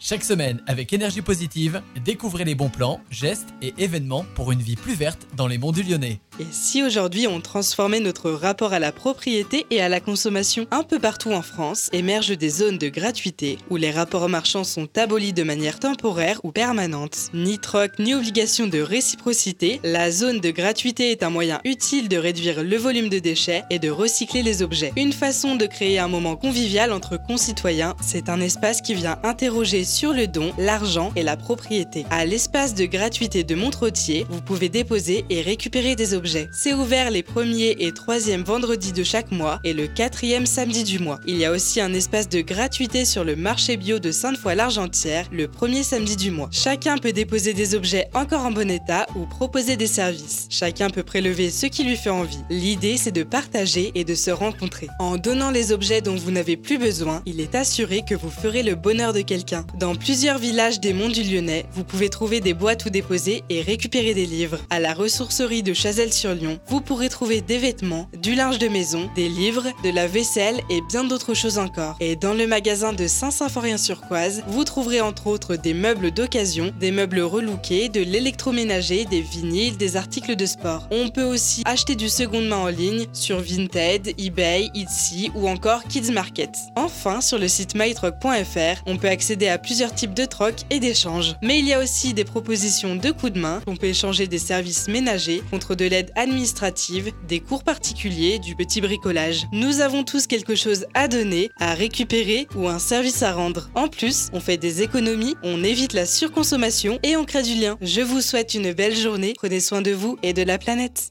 Chaque semaine, avec énergie positive, découvrez les bons plans, gestes et événements pour une vie plus verte dans les monts du Lyonnais. Et si aujourd'hui on transformait notre rapport à la propriété et à la consommation Un peu partout en France émergent des zones de gratuité où les rapports marchands sont abolis de manière temporaire ou permanente. Ni troc ni obligation de réciprocité, la zone de gratuité est un moyen utile de réduire le volume de déchets et de recycler les objets. Une façon de créer un moment convivial entre concitoyens, c'est un espace qui vient interroger sur le don, l'argent et la propriété. À l'espace de gratuité de Montretier, vous pouvez déposer et récupérer des objets. C'est ouvert les premiers et troisièmes vendredis de chaque mois et le quatrième samedi du mois. Il y a aussi un espace de gratuité sur le marché bio de Sainte-Foy-l'Argentière le premier samedi du mois. Chacun peut déposer des objets encore en bon état ou proposer des services. Chacun peut prélever ce qui lui fait envie. L'idée, c'est de partager et de se rencontrer. En donnant les objets dont vous n'avez plus besoin, il est assuré que vous ferez le bonheur de quelqu'un. Dans plusieurs villages des Monts du Lyonnais, vous pouvez trouver des boîtes où déposer et récupérer des livres. À la ressourcerie de Chazelles-sur-Lyon, vous pourrez trouver des vêtements, du linge de maison, des livres, de la vaisselle et bien d'autres choses encore. Et dans le magasin de Saint-Symphorien-sur-Coise, vous trouverez entre autres des meubles d'occasion, des meubles relookés, de l'électroménager, des vinyles, des articles de sport. On peut aussi acheter du seconde main en ligne sur Vinted, eBay, Etsy ou encore Kids Market. Enfin, sur le site mytruck.fr, on peut accéder à plusieurs types de troc et d'échanges. Mais il y a aussi des propositions de coups de main. On peut échanger des services ménagers contre de l'aide administrative, des cours particuliers, du petit bricolage. Nous avons tous quelque chose à donner, à récupérer ou un service à rendre. En plus, on fait des économies, on évite la surconsommation et on crée du lien. Je vous souhaite une belle journée, prenez soin de vous et de la planète.